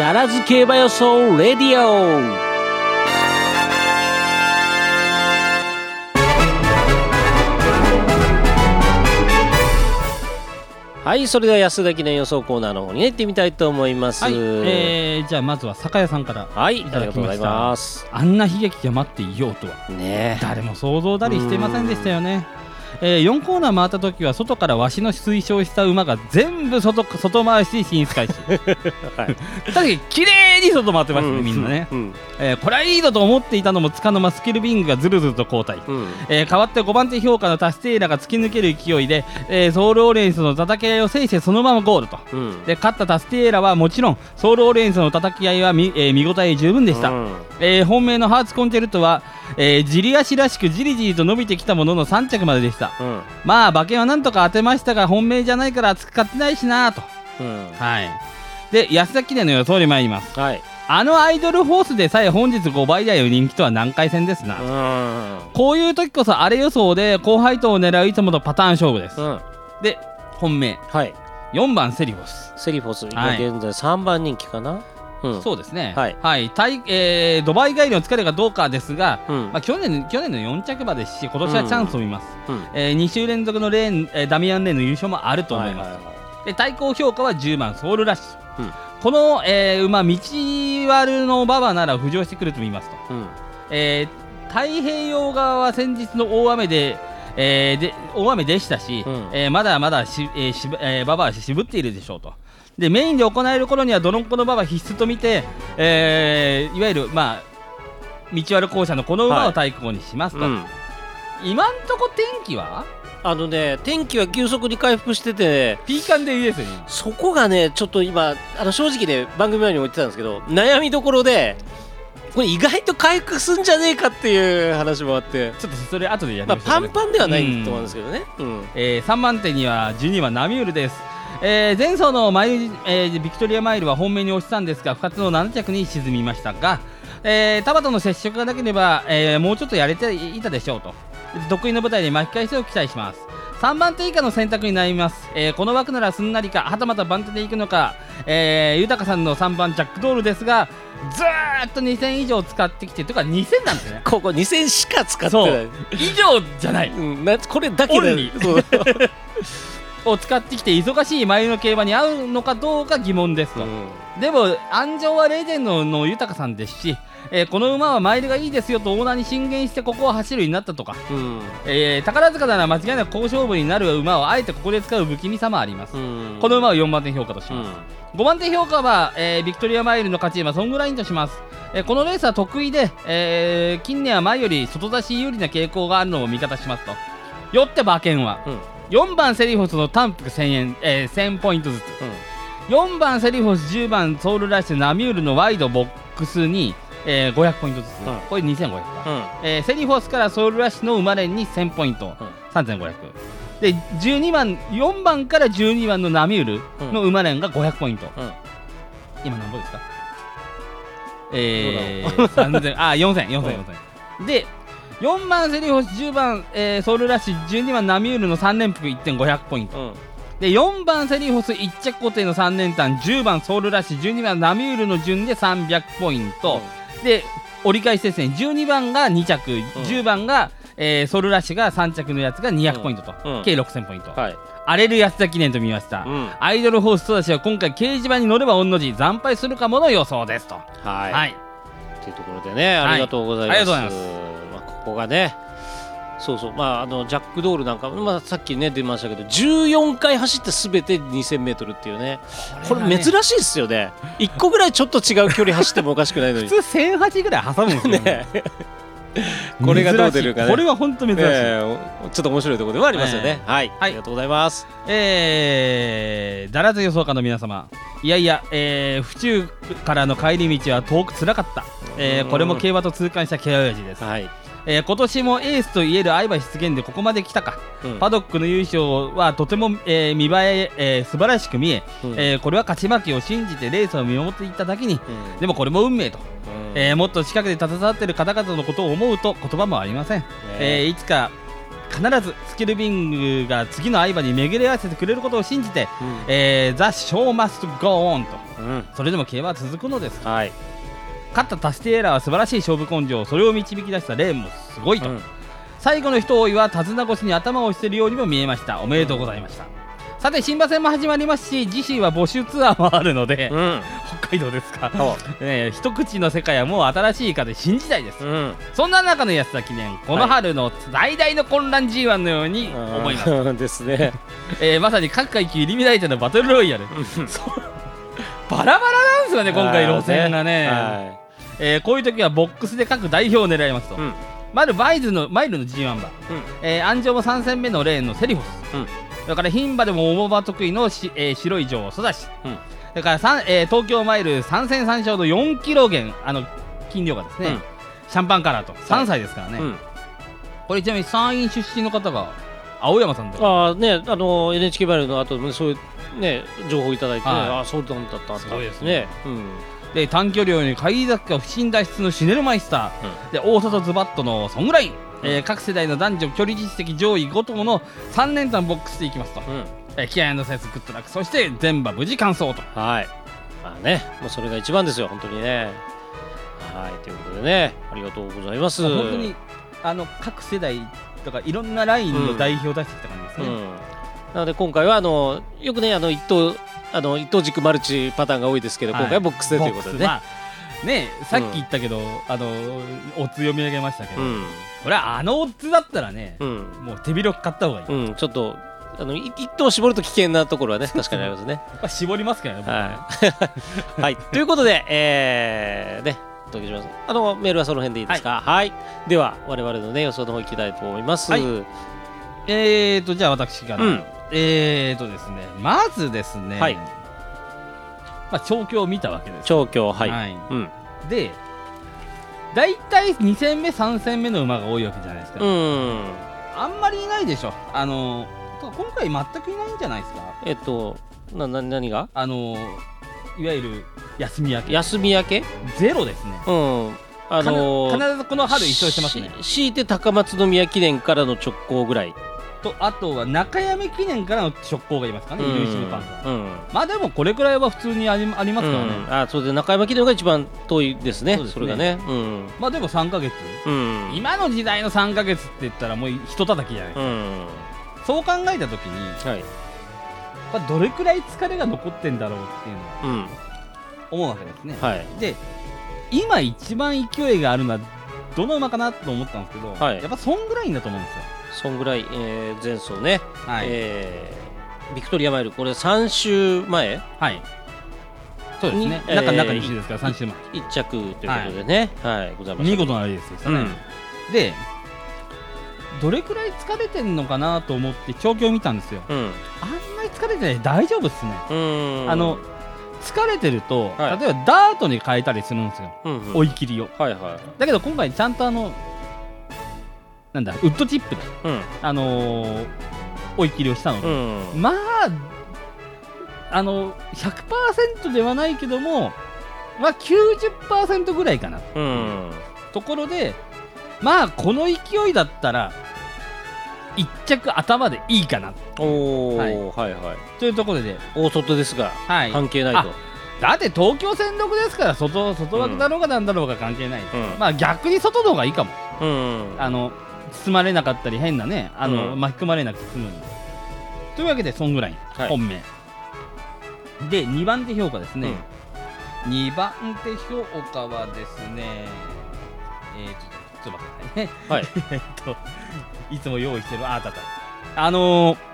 ダラズ競馬予想レディオ。はいそれでは安田記念予想コーナーの方に、ね、行ってみたいと思います。はい、えー、じゃあまずは酒屋さんからはいいただきました。あんな悲劇が待っていようとは。ね誰も想像だりしていませんでしたよね。えー、4コーナー回った時は外からわしの推奨した馬が全部外外回し進出開始。はい。確かに綺麗に外回ってましたね、みんなね、うんえーこれはいいぞと思っていたのもつかの間スキルビングがずるずると後退、うん。えー代わって5番手評価のタステイラが突き抜ける勢いで、えーソウルオーレンスの叩き合いを制してそのままゴールと。うん。で勝ったタステイラはもちろんソウルオーレンスの叩き合いは見,、えー見応え十分でした、うん。えー本命のハーツコンチェルトは、えー、ジリ足らしくじりじりと伸びてきたものの3着まででしたうん。まあ馬券はなんとか当てましたが本命じゃないから使ってないしなと。うん。はい。で安田記念の予想に参ります。はい。あのアイドルフォースでさえ本日5倍台の人気とは難解戦ですな、うん。こういう時こそあれ予想で高配当を狙ういつものパターン勝負です、うん。で本命。はい。4番セリフォス、セリフォス今はい。現在3番人気かな？うん。そうですね。はい。対えードバイ帰りの疲れがどうかですが、うん。まあ、去年去年の4着馬ですし今年はチャンスを見ます、うん。え2週連続のレーン、えーダミアン・レーンの優勝もあると思います、はいはいはで対抗評価は10番ソウルラッシュ、うん。この、えー馬道悪の馬場なら浮上してくると見ますと、いうん。えー太平洋側は先日の大雨で,、えーで大雨でしたし、うん。えーまだまだし、えーしぶえー馬場は渋っているでしょうとでメインで行える頃にはどのこの馬場必須と見て、えーいわゆるまあ道悪校舎のこの馬を対抗にしますと、うん。今んとこ天気は？あのね天気は急速に回復しててピーカンでいいですよね。そこがねちょっと今あの正直ね番組前にも言ってたんですけど悩みどころでこれ意外と回復すんじゃねえかっていう話もあって。ちょっとそれ後でやりまあましょうかね。パンパンではないと思うんですけどね。うん。えー3番手には12番ナミュールです、えー前走のマイル、えービクトリアマイルは本命に押したんですが2つの7着に沈みましたが、えー田端の接触がなければ、えーもうちょっとやれていたでしょうと。得意の舞台で巻き返しを期待します。3番手以下の選択になります、えーこの枠ならすんなりかはたまた番手でいくのか、えー豊さんの3番ジャックドールですがずーっと2000以上使ってきてとか2000なんですね。ここ2000しか使ってない。以上じゃない。うん、なこれだけで。オンリー。そ うを使ってきて忙しい前の競馬に合うのかどうか疑問ですと、でも安城はレジェンドの豊さんですし、えーこの馬はマイルがいいですよとオーナーに進言してここを走るようになったとか、うん。えー宝塚なら間違いなく好勝負になる馬をあえてここで使う不気味さもあります、うん。この馬を4番手評価としうん。ます、5番手評価は、えービクトリアマイルの勝ち馬ソングラインとします、えーこのレースは得意で、えー近年は前より外出し有利な傾向があるのを味方しますと。よって馬券は、うん4番セリフォスの単服1000円、えー1000ポイントずつ。4番セリフォス10番ソウルラッシュナミュールのワイドボックスに、えー500ポイントずつ、うん。これ2500か、うん。えーセリフォスからソウルラッシュの生まれに1000ポイント、3500で12番4番から12番のナミュールの生まれが500ポイント、うん。今何ぼですか？えー、3000あ4000 4000 4000で4番セリフォス10番、えーソウルラッシュ12番ナミュールの3連複1.500ポイント。うん。で4番セリフォス1着固定の3連単10番ソウルラッシュ12番ナミュールの順で300ポイント、で折り返しですね。12番が2着、10番が、えーソウルラッシュが3着のやつが200ポイントと、うん。計6000ポイント、はい。荒れる安田記念と見ました、うん。アイドルホース育ちは今回掲示板に乗れば御の字惨敗するかもの予想ですと。はい、はい。っていうところでねありがとうございます、ありがとうございまあ、ここがね。そうそう。まああのジャックドールなんか、まあ、さっきね出ましたけど14回走ってすべて 2000m っていうね。これ珍しいですよね。1個ぐらいちょっと違う距離走ってもおかしくないのに。普通1008ぐらい挟むんですよ。ね。ねこれがどう出るかね。これは本当珍しい、ねえちょっと面白いところではありますよね、はい、はい。ありがとうございます。えー、だらず予想家の皆様。いやいや、えー、府中からの帰り道は遠くつらかった、えー、これも競馬と痛感したケア親父です、はい、えー、今年もエースといえる相場出現でここまで来たか、うん。パドックの優勝はとても、えー見栄ええー素晴らしく見えうん。えーこれは勝ち負けを信じてレースを見守っていっただけにうん。でもこれも運命と、うん。えーもっと近くで携わっている方々のことを思うと言葉もありません、え。ーいつか必ずスキルビングが次の相場に巡り合わせてくれることを信じて、うん。えー、ザ・ショーマスト・ゴーンと。うん。それでも競馬は続くのですはい勝ったタスティエーラーは素晴らしい勝負根性それを導き出したレーンもすごいと、うん。最後の一追いは手綱越しに頭を押しているようにも見えました。おめでとうございました。さて新馬戦も始まりますし次週は募集ツアーもあるので、うん。北海道ですか、そえー一口の世界はもう新しい風新時代です、ううん。そんな中の安田記念この春の最大の混乱 G1 のように思います、す ですね。えーまさに各階級入り乱れてのバトルロイヤル。バラバラなんですよね今回路線がね。はえーこういう時はボックスで各代表を狙いますと、うん。まずバイズのマイルの G1 馬、うん。えー、安城も3戦目のレーンのセリフォス、うん。それから牝馬でも重馬得意のし、えー白い女王ソダシ、うん。それからえー東京マイル3戦3勝の4キロ減あの金量がですね、うん。シャンパンカラーと。3歳ですからね、うん。これちなみに山陰出身の方が青山さんとか。ああねあの NHK マイルの後もそういうね情報いただいてああそうだったんだったすごいですね。ね。うんで短距離に快坂不審脱出のシュネルマイスター、で大里ズバットのソングライ。ン、えー各世代の男女距離実績上位5頭の3連単ボックスでいきますと、うん。えー気合のセンスグッドラックそして全馬無事完走と。はい。まあねもうそれが一番ですよ本当にね。はいということでねありがとうございます。本当にあの各世代とかいろんなラインの代表を出してきた感じですね、うん、なので今回はあのよくねあの一等あの一等軸マルチパターンが多いですけど、はい。今回はボックスでということでね、まあねさっき言ったけど、あのオッズ読み上げましたけど、うん。これはあのオッズだったらね、うん。もう手広く買った方がいい、うん、ちょっとあのい一等絞ると危険なところはね確かにありますね。まあ絞りますからね、僕は。い、はい、ということで、えー、ねお届けします。あのメールはその辺でいいですか？はい、では我々のね予想の方いきたいと思います、はい。えーとじゃあ私から、うんえーとですねまずですね、はい。まあ、調教を見たわけです。調教はい、はい。うん。で大体2戦目3戦目の馬が多いわけじゃないですか、うん。あんまりいないでしょ。あの今回全くいないんじゃないですか。えっとなな何が？あのいわゆる休み明け。休み明け？ゼロですね。うん。あのーかな必ずこの春一勝してますね。し強いて高松宮記念からの直行ぐらいとあとは中山記念からの直行がいますかね、イルイシムパンうん。まあでもこれくらいは普通にありありますからね、うん。あそうで中山記念が一番遠いですね。ね。それがね。うん。まあでも3ヶ月、うん。今の時代の3ヶ月って言ったらもうひと叩きじゃない、うん。そう考えた時に、はい。まあ、どれくらい疲れが残ってんだろうっていうのはうん。思うわけですね、はい。で今一番勢いがあるのはどの馬かなと思ったんですけど、はい。やっぱそんぐらいんだと思うんですよそんぐらい、えー前走ね、はい、えービクトリアマイル。これ3週前？はい。そうですね。に中えー中2週ですから3週前。1着ということでね。はい、ございました見事なレースでしたね、でどれくらい疲れてんのかなと思って調教を見たんですよ。うん。あんまり疲れてない。大丈夫っすね。うん。あの疲れてると、はい。例えばダートに変えたりするんですよ、うんうん。追い切りを。はいはだけど今回ちゃんとあのなんだウッドチップでいうん。あのー追い切りをしたので、うん。まああの100%ではないけどもまあ90%ぐらいかな。うん。ところでまあこの勢いだったら1着頭でいいかな。おお、ははいい、はい。というところで、大外ですがはい、関係ないと、だって東京戦力ですから外外枠だろうがなんだろうが関係ない、うん。まあ逆に外の方がいいかも。うん。あの包まれなかったり変なねあの、うん。巻き込まれなくて済むんでというわけでそんぐらい、はい。本命。で2番手評価ですね、うん。2番手評価はですねえー、ちょっとちょっと待ってくださいね。はい。えっといつも用意してるああったた。あのー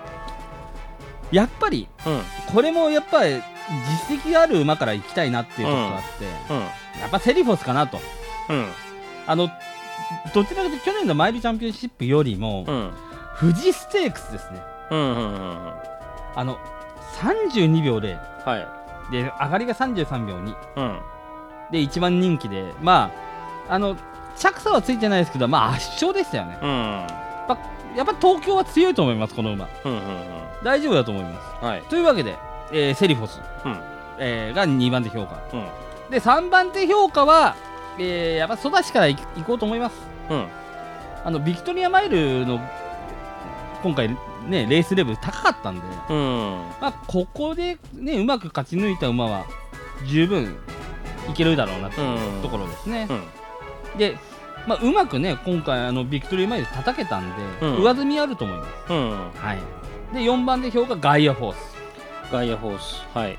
やっぱりうん。これもやっぱり実績がある馬から行きたいなっていうところがあって、うん。やっぱセリフォスかなと。うん。あのどちらかというと去年のマイルチャンピオンシップよりも、うん。富士ステークスですね。うんうんうんうん。あの32秒0はい。で上がりが33秒2うんで一番人気でまああの着差はついてないですけどまあ圧勝でしたよね。うん。やっぱ東京は強いと思いますこの馬。うんうん大丈夫だと思います。うんはい。というわけで、えーセリフォス、うん。えーが2番手評価。うん。で3番手評価は、えーやっぱソダシからい行こうと思います。うん。あのビクトリアマイルの今回ねレースレベル高かったんで、うん。まあ、ここでねうまく勝ち抜いた馬は十分いけるだろうなっていううん。ところですね。うん。で、まあ、うまくね今回あのビクトリーマイル叩けたんで、うん。上積みあると思います。うん。はい、で4番で評価ガイアフォーガイアフォース。はい。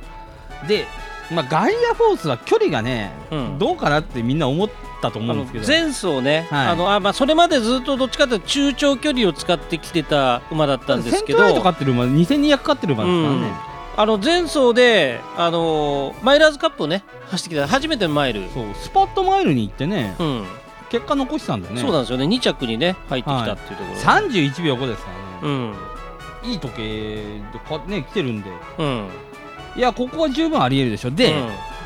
スで、まあ、ガイアフォースは距離がね、うん。どうかなってみんな思ったと思うんですけど。前走ね、はい。あのあまあ、それまでずっとどっちかというと中長距離を使ってきてた馬だったんですけど。セントラってる馬2200勝ってる馬ですからね、あの前走で、あのマイラーズカップをね走ってきた初めてのマイル、そうスパットマイルに行ってねうん。結果残したんだよね。そうなんですよね。2着にね入ってきたっていうところ、31秒後ですからね、うん。いい時計でかね来てるんで。うんいやここは十分ありえるでしょ。で、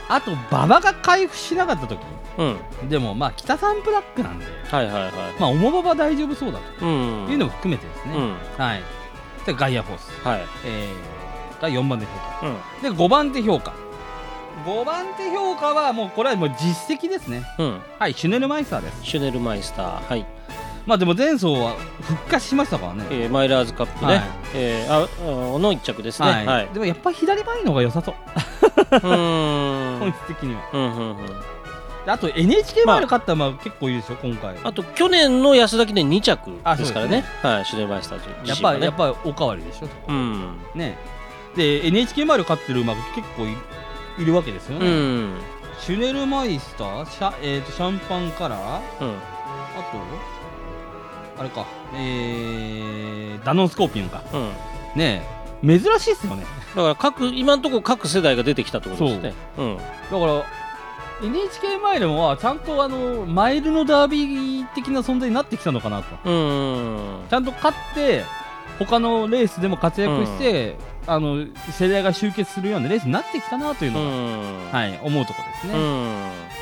あと馬場が回復しなかった時。うん、うん、でもまあ北サンプラックなんで。はいはいはい。まあ重馬場大丈夫そうだと。うん。いうのも含めてですね、うん。はい。でガイアフォース、はい。えー、が4番手評価。うん。で5番手評価。5番手評価はもうこれはもう実績ですね。うん。はいシュネルマイスターです。シュネルマイスター。はい、まあでも前走は復活しましたからね。えーマイラーズカップね、はい。えー、ああの1着ですね。はい、はい、でもやっぱり左前の方が良さそう。うーん。本質的には。うんうんうん。であと NHK マイル勝った馬結構いいでしょ今回。あと去年の安田記念2着あですからね。はいシュネルマイスターやっ自身はね。ぱやっぱおかわりでしょうん。ね。で NHK マイル勝ってる馬が結構いいるわけですようね、ん。シュネルマイスターシャ,、えー、とシャンパンカラー。あうん。とあれか。えー、ダノンスコーピオンか。うん。ねえ。珍しいっすよね。だから各今のところ各世代が出てきたってことですね。う。ん。だから NHK マイルもちゃんとあのマイルのダービー的な存在になってきたのかなと。うん。ちゃんと勝って他のレースでも活躍して、あの世代が集結するようなレースになってきたなといううのが、ん。はい、思うところですね、うん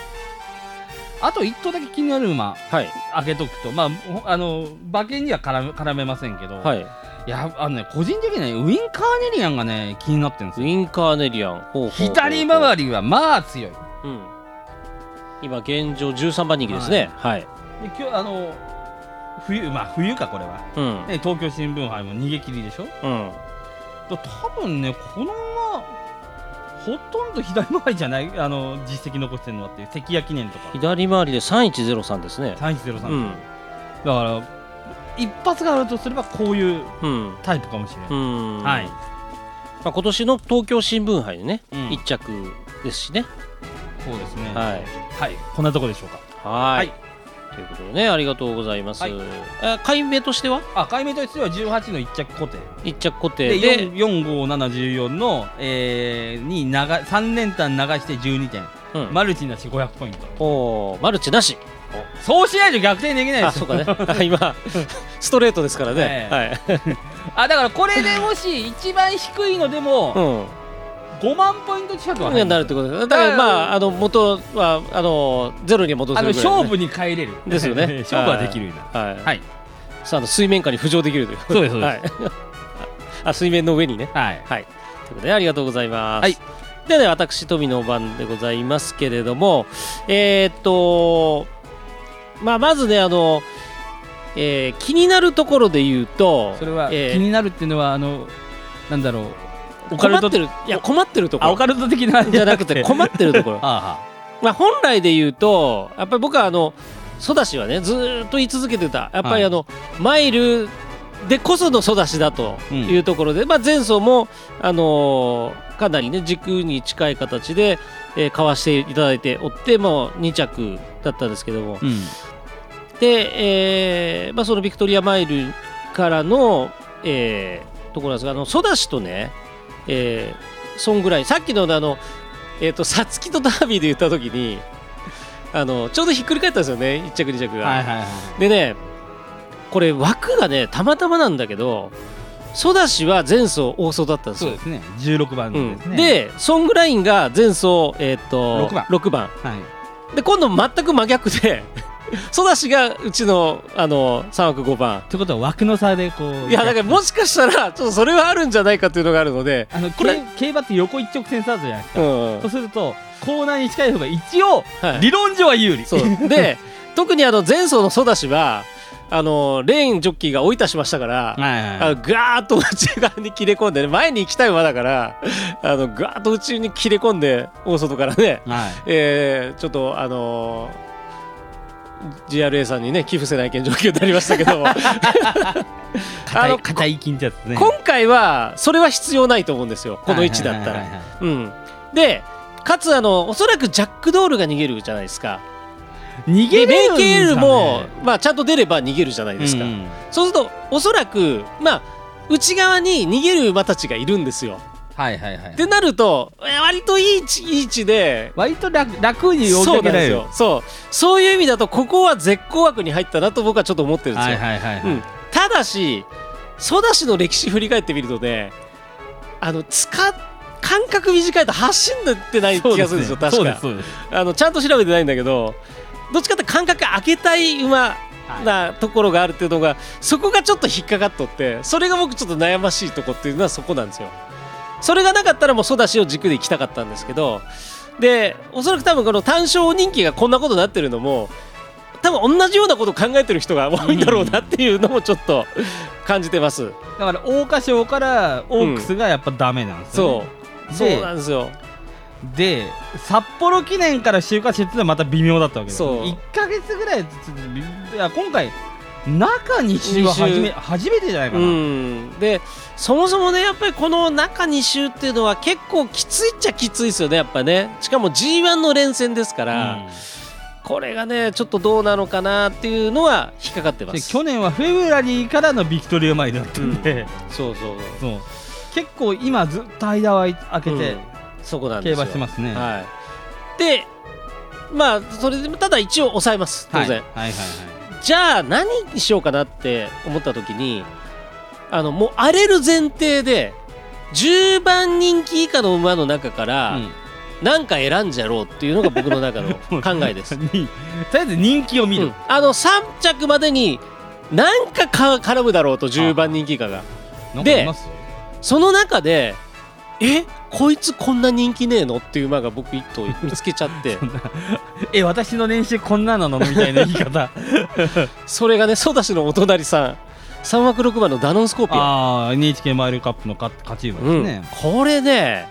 あと1頭だけ気になる馬はい。開けとくと。まあほあの馬券には絡め絡めませんけど、はい。い、やあのね個人的にはねウィンカーネリアンがね気になってるんですよ。ウィンカーネリアン。ほうほうほう左回りはまあ強い。でうん。今現状13番人気ですね。はい。今日あの冬まあ冬かこれは、うん。ね、東京新聞杯も逃げ切りでしょ。うん。だ多分ねこの馬ほとんど左回りじゃない あの実績残してるのはっていう関谷記念とか。左回りで3103ですね。3103、うん。だから一発があるとすればこういううん。タイプかもしれない、うん。はい、まあ、今年の東京新聞杯でね、うん。一着ですしね。そうですね。はい。はい。こんなとこでしょうか。はい。はいということでね、ありがとうございます。はいあ買い目としては？あ解明としては18の一着固定一着固で定で、45714の、えー、に長3連単流して12点うんマルチなし500ポイントおーマルチなし。そうしないと逆転できないであ、すそうかね。今、ストレートですからね。えはい。あだからこれでもし一番低いのでもうん。5万ポイント近くはなるってことです。だから、まあ、あの、元は、あの、ゼロに戻せあのるぐらい、ね。勝負に帰れるですよね 勝負はできるようになるはい。はいさあ、水面下に浮上できるという。そうですそうですはい。あ、水面の上にね。はいはい。ということで、ありがとうございます。はい。でね、私、富の番でございますけれども、えーっと、まあ、まずね、あの、えー気になるところで言うと、それはえー気になるっていうのはあのなんだろうオカルト困ってる、いや、困ってるとこオカルト的なじゃなくて、困ってるところ。あまあ、本来で言うと、やっぱり僕は、あの、ソダシはね、ずーっと言い続けてた、やっぱりあの、マイルでこそのソダシだというところで、まあ、前走も、あのーかなりね、軸に近い形で、えー、かわしていただいておって、もう2着だったんですけども、あうん。で、えーまあ、そのビクトリアマイルからの、えーところなんですが、あのソダシとね、えー、そんぐらい、さっきのあの、えー、とサツキとダービーで言ったときにあの、ちょうどひっくり返ったんですよね、1着、2着が。はいはいはい。でね、これ、枠がね、たまたまなんだけど、ソダシは前走、大走だったんですよ。そうで。すね。16番うん。でソングラインが前走、えー、と6番。6番。はい。で今度全く真逆でソダシがうちのあの3枠5番。ってことは枠の差でこういやだからもしかしたらちょっとそれはあるんじゃないかっていうのがあるので、あのこれ競競馬って横一直線スタートじゃないですか、うんそうするとコーナーに近い方が一応はい、理論上は有利。で特にあの前走のソダシはあのレーンジョッキーが追い出しましたから、はいはいあのガーッと内側に切れ込んでね前に行きたい馬だからあのガーッと内に切れ込んで大外からね、はい。えーちょっとあのー GRA さんにね寄付せない件状況になりましたけど あの硬い硬い筋ってやつね今回はそれは必要ないと思うんですよこの位置だったら。うん、でかつあのおそらくジャックドールが逃げるじゃないですか。逃げるんだねメイケールも、まあ、ちゃんと出れば逃げるじゃないですか。うんそうするとおそらくまあ内側に逃げる馬たちがいるんですよ。はいはいはい。ってなるとえ割といい位置いい位置で割と楽楽に追いかけられるよ。そう。そう。いう意味だとここは絶好枠に入ったなと僕はちょっと思ってるんですはいよ。はいはいはい。うん、ただしソダシの歴史振り返ってみるとねあの使っ間隔短いと走んでってない気がするんですよすそうですあのちゃんと調べてないんだけどどっちかって間隔開けたい馬なところがあるっていうのがそこがちょっと引っかかっとってそれが僕ちょっと悩ましいとこっていうのはそこなんですよそれがなかったらもうソダシを軸で行きたかったんですけどでおそらく多分この単勝人気がこんなことになってるのも多分同じようなことを考えてる人が多いんだろうなっていうのもちょっと感じてます、だから桜花賞からオークスがやっぱダメなんですよ、そう。ね、そうなんですよ。で札幌記念から週刊誌ってのはまた微妙だったわけですそう。1か月ぐらいいや今回中2週は初め初めてじゃないかうな、ん。でそもそもねやっぱりこの中2週っていうのは結構きついっちゃきついですよねやっぱね。しかも G1 の連戦ですから、うん。これがねちょっとどうなのかなっていうのは引っかかってまです。そ去年はフェブラリーからのビクトリアマイルだったんで、うそうそうそう。結構今ずっと間を開けてうん。そこなんで競すよ。馬してますね、はい、でまあそれでもただ一応抑えます。当然、はい。はいはいはいじゃあ何にしようかなって思った時にあのもう荒れる前提で10番人気以下の馬の中から何か選んじゃろうっていうのが僕の中の 考えです。にとりあえず人気を見る、うん。あの3着までに何かか絡むだろうと10番人気以下が。なんかいます？その中でえこいつこんな人気ねえのっていう馬が僕一頭見つけちゃって。え私の年収こんななのみたいな言い方。それがねソダシのお隣さん。3枠6番のダノンスコーピオン。ああ NHK マイルカップの勝勝ち馬ですね、うん、これね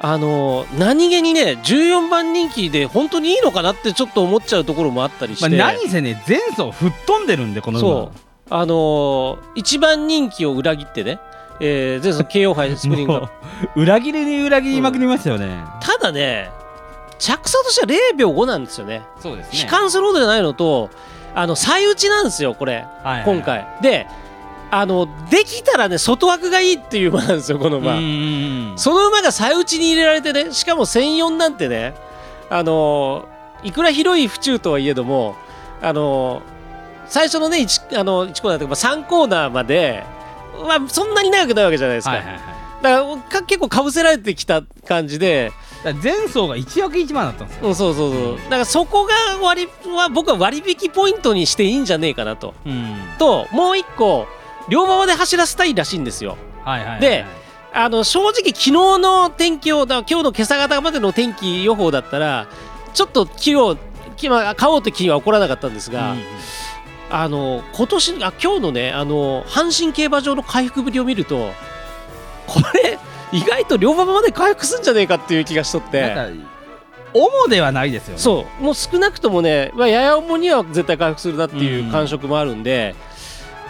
あの何気にね14番人気で本当にいいのかなってちょっと思っちゃうところもあったりして、まあ、何せね前走吹っ飛んでるんでこの馬。そう。あの1番人気を裏切ってね、えー、前走 KO 杯スプリング 裏切りに裏切りまくりましたよね、ただね着差としては0秒5なんですよね。そうです悲観するほどじゃないのとあの最打ちなんですよこれ。今回。であのできたらね外枠がいいっていう馬なんですよこの馬、馬その馬が最内に入れられてねしかも1004なんてねあのーいくら広い府中とはいえどもあのー最初のね 1, あの1コーナーというか、まあ、3コーナーまで、まあ、そんなに長くないわけじゃないですか、はいはいはい。だからか結構かぶせられてきた感じで、前走が1枠1番だったんですよ、うん、そうそうそう。だからそこが割は僕は割引ポイントにしていいんじゃねえかなと。うん。ともう一個両馬場で走らせたいらしいんですよ。はいはいはいであの正直昨日の天気をだ今日の今朝方までの天気予報だったらちょっと木を木は買おうって気は起こらなかったんですが、うんあの今年あ今日のねあの阪神競馬場の回復ぶりを見るとこれ意外と両馬場まで回復するんじゃねえかっていう気がしとって。主ではないですよね。そう。もう少なくともね、まあ、やや重には絶対回復するなっていう感触もあるんで、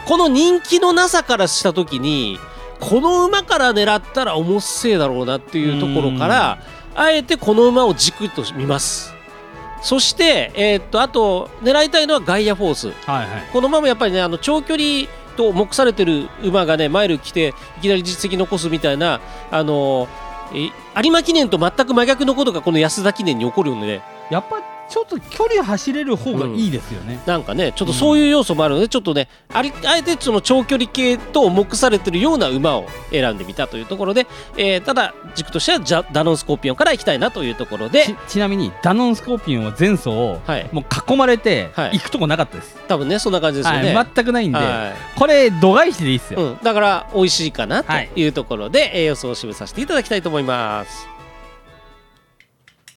この人気のなさからした時にこの馬から狙ったら重っせえだろうなっていうところからあえてこの馬を軸と見ますそして、えーっとあと狙いたいのはガイアフォース。はいはい。この馬もやっぱりねあの長距離と目されてる馬がねマイル来ていきなり実績残すみたいなあのえ有馬記念と全く真逆のことがこの安田記念に起こるのでやっぱちょっと距離走れる方がいいですよね、なんかねちょっとそういう要素もあるので、ちょっとねありあえてその長距離系と目されてるような馬を選んでみたというところで、えーただ軸としてはジャダノンスコーピオンから行きたいなというところで。ちちなみにダノンスコーピオンは前走はい。もう囲まれてはい。行くとこなかったです、多分ねそんな感じですよね。はい、全くないんで、はい。これ度外視でいいっすよ、うん、だから美味しいかなとはいいうところで、えー予想を締めさせていただきたいと思います。